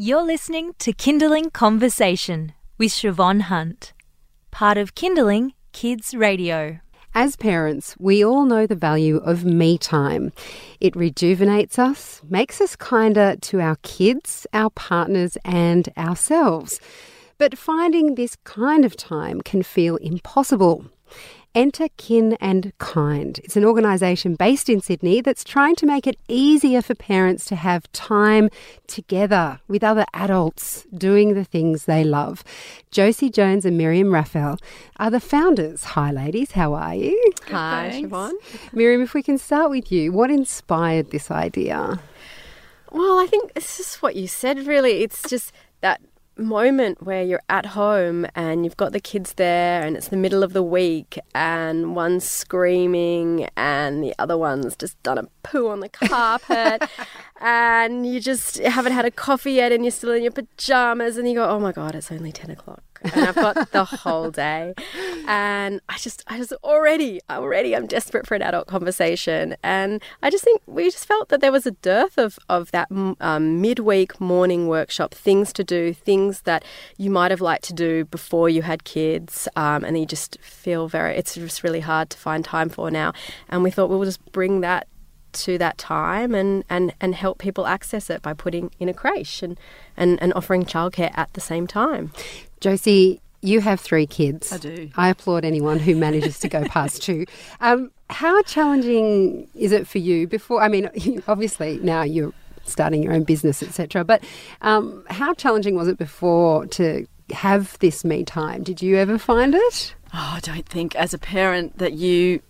You're listening to Kinderling Conversation with Siobhan Hunt, part of Kinderling Kids Radio. As parents, we all know the value of me time. It rejuvenates us, makes us kinder to our kids, our partners, and ourselves. But finding this kind of time can feel impossible. Enter Kin and Kind. It's an organisation based in Sydney that's trying to make it easier for parents to have time together with other adults doing the things they love. Josie Jones and Miriam Raphael are the founders. Hi, ladies. How are you? Hi, Siobhan. Miriam, if we can start with you, what inspired this idea? Well, I think it's just what you said, really. It's just that moment where you're at home and you've got the kids there and it's the middle of the week and one's screaming and the other one's just done a poo on the carpet and you just haven't had a coffee yet and you're still in your pajamas and you go, oh my God, it's only 10 o'clock and I've got the whole day. And I just, I just already, already, I'm desperate for an adult conversation. And I just think we just felt that there was a dearth of of that um, midweek morning workshop, things to do, things that you might have liked to do before you had kids, um, and you just feel very, it's just really hard to find time for now. And we thought we'll just bring that to that time and, and, and help people access it by putting in a creche and, and, and offering childcare at the same time. Josie, you have three kids. I do. I applaud anyone who manages to go past two. Um, how challenging is it for you before? I mean, obviously now you're starting your own business, etc. But um, how challenging was it before to have this me time? Did you ever find it? Oh, I don't think as a parent that you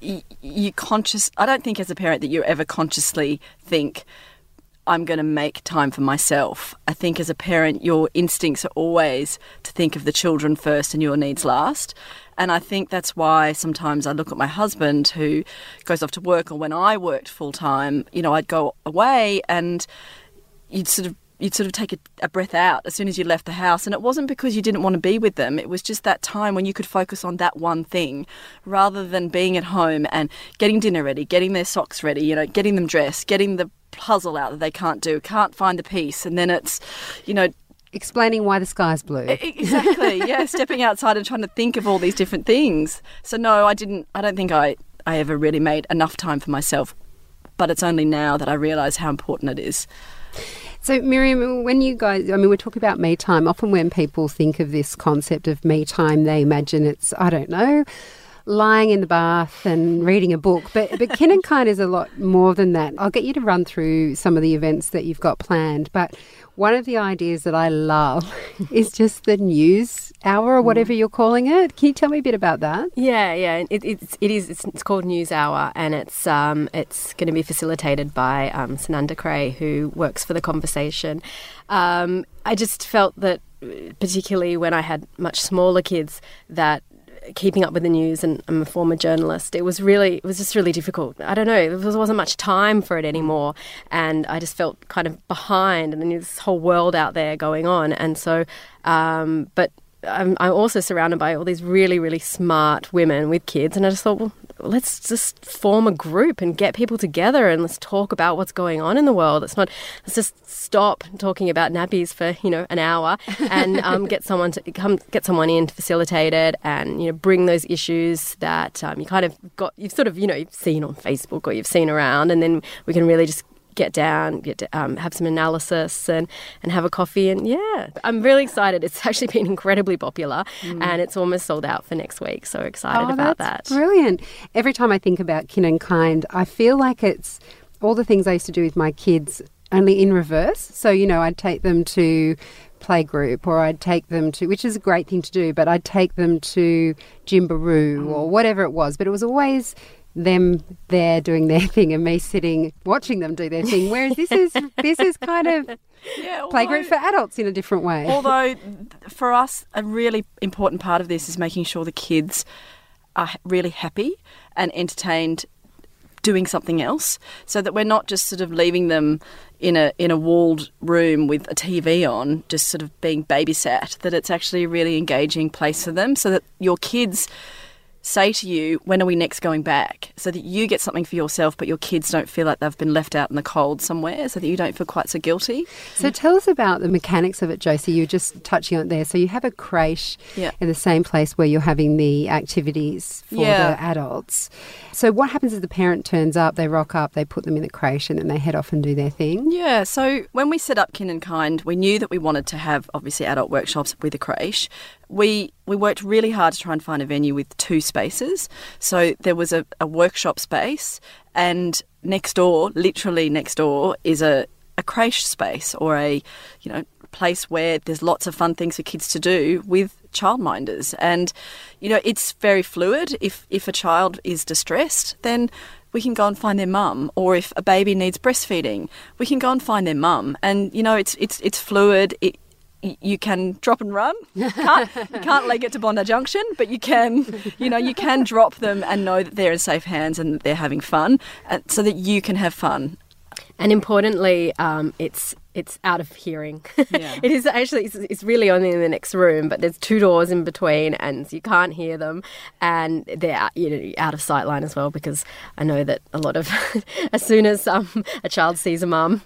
you, conscious. I don't think as a parent that you ever consciously think I'm going to make time for myself. I think as a parent, your instincts are always to think of the children first and your needs last. And I think that's why sometimes I look at my husband who goes off to work, or when I worked full time, you know, I'd go away and you'd sort of you'd sort of take a, a, breath out as soon as you left the house. And it wasn't because you didn't want to be with them, it was just that time when you could focus on that one thing rather than being at home and getting dinner ready, getting their socks ready, you know, getting them dressed, getting the puzzle out that they can't do, can't find the piece. And then it's, you know, explaining why the sky's blue. Exactly. yeah, stepping outside and trying to think of all these different things. So no, I didn't. I don't think I I ever really made enough time for myself. But it's only now that I realise how important it is. So, Miriam, when you guys, I mean, we're talking about me time. Often when people think of this concept of me time, they imagine it's, I don't know, lying in the bath and reading a book. But but Kin and Kind is a lot more than that. I'll get you to run through some of the events that you've got planned. But one of the ideas that I love is just the news hour or whatever mm. you're calling it. Can you tell me a bit about that? Yeah, yeah. It, it's it is it's, it's, called News Hour, and it's um it's going to be facilitated by um, Sunanda Creagh, who works for the Conversation. Um, I just felt that particularly when I had much smaller kids, that keeping up with the news and I'm a former journalist, it was really, it was just really difficult. I don't know, there wasn't much time for it anymore. And I just felt kind of behind and then this whole world out there going on. And so, um, but I'm, I'm also surrounded by all these really, really smart women with kids. And I just thought, well, let's just form a group and get people together and let's talk about what's going on in the world. It's not let's just stop talking about nappies for you know an hour and um, get someone to come get someone in to facilitate it and you know bring those issues that um, you kind of got you've sort of you know you've seen on Facebook or you've seen around and then we can really just get down, get to, um, have some analysis, and and have a coffee. And yeah, I'm really excited. It's actually been incredibly popular, mm. and it's almost sold out for next week. So excited oh, about that. Brilliant. Every time I think about Kin and Kind, I feel like it's all the things I used to do with my kids, only in reverse. So you know, I'd take them to playgroup or I'd take them to, which is a great thing to do, but I'd take them to Gymbaroo mm. or whatever it was. But it was always them there doing their thing and me sitting watching them do their thing. Whereas this is this is kind of yeah, playgroup for adults in a different way. Although for us, a really important part of this is making sure the kids are really happy and entertained doing something else so that we're not just sort of leaving them in a in a walled room with a TV on just sort of being babysat that it's actually a really engaging place for them so that your kids say to you, when are we next going back? So that you get something for yourself, but your kids don't feel like they've been left out in the cold somewhere, so that you don't feel quite so guilty. So tell us about the mechanics of it, Josie. You were just touching on it there. So you have a creche Yeah. in the same place where you're having the activities for Yeah. the adults. So what happens is the parent turns up, they rock up, they put them in the creche, and then they head off and do their thing. Yeah, so when we set up Kin and Kind, we knew that we wanted to have obviously adult workshops with a creche. We we worked really hard to try and find a venue with two spaces. So there was a, a workshop space, and next door, literally next door, is a, a creche space or a you know place where there's lots of fun things for kids to do with childminders. And you know it's very fluid. If if a child is distressed, then we can go and find their mum or if a baby needs breastfeeding we can go and find their mum and you know it's it's it's fluid it, you can drop and run. Can't, you can't leg it to Bondi Junction, but you can, you know, you can drop them and know that they're in safe hands and that they're having fun, and so that you can have fun. And importantly, um, it's it's out of hearing. Yeah. it is actually it's, it's really only in the next room, but there's two doors in between, and you can't hear them, and they're out- you know out of sight line as well. Because I know that a lot of as soon as um, a child sees a mum,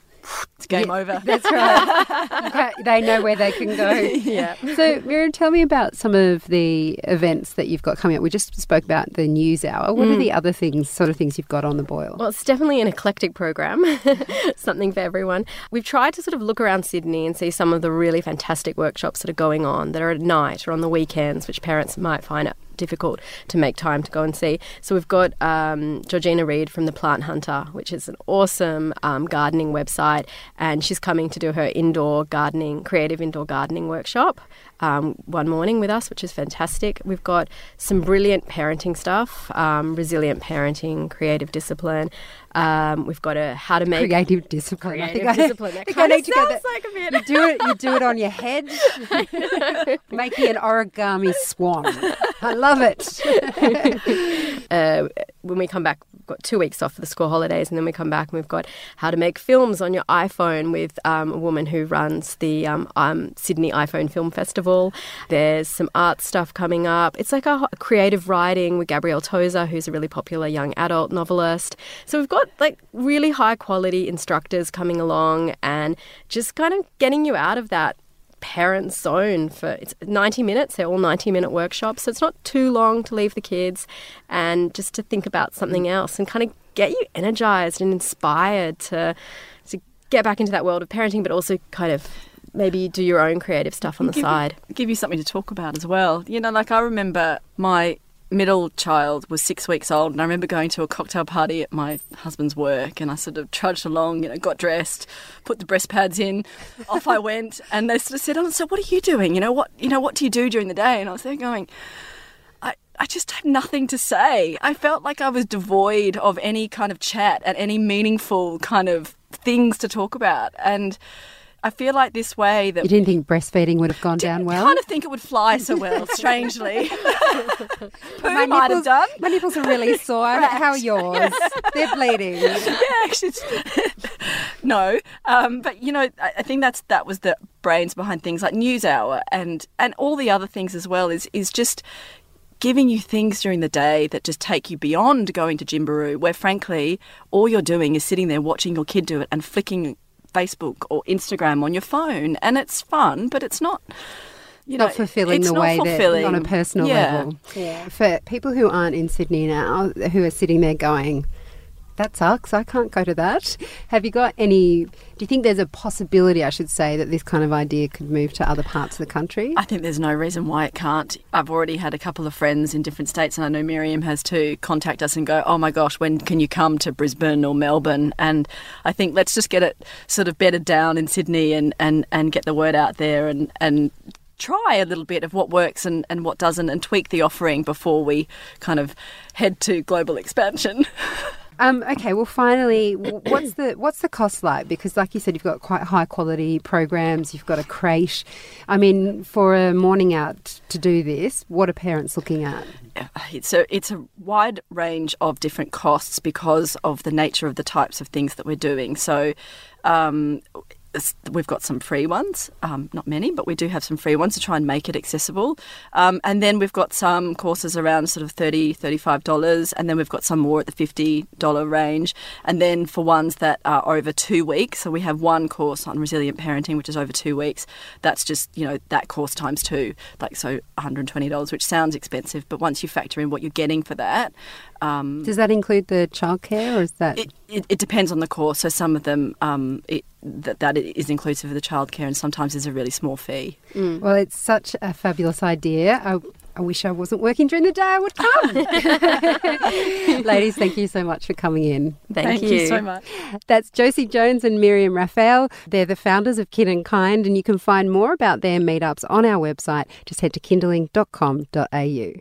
It's game over. That's right. They know where they can go. yeah. So, Miriam, tell me about some of the events that you've got coming up. We just spoke about the news hour. What are mm. the other things, sort of things you've got on the boil? Well, it's definitely an eclectic program, something for everyone. We've tried to sort of look around Sydney and see some of the really fantastic workshops that are going on that are at night or on the weekends, which parents might find it difficult to make time to go and see. So we've got um, Georgina Reid from the Planthunter, which is an awesome um, gardening website, and she's coming to do her indoor gardening, creative indoor gardening workshop um, one morning with us, which is fantastic. We've got some brilliant parenting stuff, um, resilient parenting, creative discipline. Um, we've got a how to make Creative discipline. I creative think I- discipline. That I think I of need to go sounds there. like a bit. You do it. You do it on your head, making an origami swan. I love it. uh, when we come back, got two weeks off for the school holidays, and then we come back and we've got how to make films on your iPhone with um, a woman who runs the um, um, Sydney iPhone Film Festival. There's some art stuff coming up. It's like a creative writing with Gabrielle Tozer, who's a really popular young adult novelist. So we've got like really high quality instructors coming along and just kind of getting you out of that parent zone for it's 90 minutes they're all 90 minute workshops so it's not too long to leave the kids and just to think about something mm. else and kind of get you energized and inspired to to get back into that world of parenting but also kind of maybe do your own creative stuff on the Give you- side give you something to talk about as well. You know, like I remember my middle child was six weeks old, and I remember going to a cocktail party at my husband's work, and I sort of trudged along, you know, got dressed, put the breast pads in, off I went, and they sort of said, "Oh, so what are you doing? You know what? You know what do you do during the day?" And I was there going. I, I just had nothing to say. I felt like I was devoid of any kind of chat and any meaningful kind of things to talk about. And I feel like this way that You didn't think breastfeeding would have gone down well? I kind of think it would fly so well, strangely. Pooh my might have nipples, done. my nipples are really sore. How are yours? They're bleeding. Yeah, actually, no. Um, but you know, I, I think that's that was the brains behind things like News Hour and and all the other things as well. Is is just giving you things during the day that just take you beyond going to Gymbaroo, where frankly all you're doing is sitting there watching your kid do it and flicking Facebook or Instagram on your phone, and it's fun, but it's not. You know, not fulfilling it's the not way fulfilling. that on a personal Yeah. level. For people who aren't in Sydney now, who are sitting there going, that sucks. I can't go to that. Have you got any? Do you think there's a possibility, I should say, that this kind of idea could move to other parts of the country? I think there's no reason why it can't. I've already had a couple of friends in different states, and I know Miriam has too, contact us and go, oh my gosh, when can you come to Brisbane or Melbourne? And I think let's just get it sort of bedded down in Sydney and, and, and get the word out there and, and try a little bit of what works and, and what doesn't and tweak the offering before we kind of head to global expansion. Um, okay, well, finally, what's the what's the cost like? Because, like you said, you've got quite high quality programs. You've got a creche. I mean, for a morning out to do this, what are parents looking at? It's a it's a wide range of different costs because of the nature of the types of things that we're doing. So. Um, we've got some free ones, um, not many, but we do have some free ones to try and make it accessible. Um, and then we've got some courses around sort of $30, $35, and then we've got some more at the $50 range. And then for ones that are over two weeks, so we have one course on resilient parenting, which is over two weeks. That's just, you know, that course times two, like so $120, which sounds expensive, but once you factor in what you're getting for that, um, Does that include the childcare, or is that? It, it, it, depends on the course. So some of them um, it, that that is inclusive of the childcare, and sometimes there's a really small fee. Mm. Well, it's such a fabulous idea. I, I wish I wasn't working during the day. I would come. Ladies, thank you so much for coming in. Thank, thank you. you. so much. That's Josie Jones and Miriam Raphael. They're the founders of Kin and Kind, and you can find more about their meetups on our website. Just head to kinderling.com.au.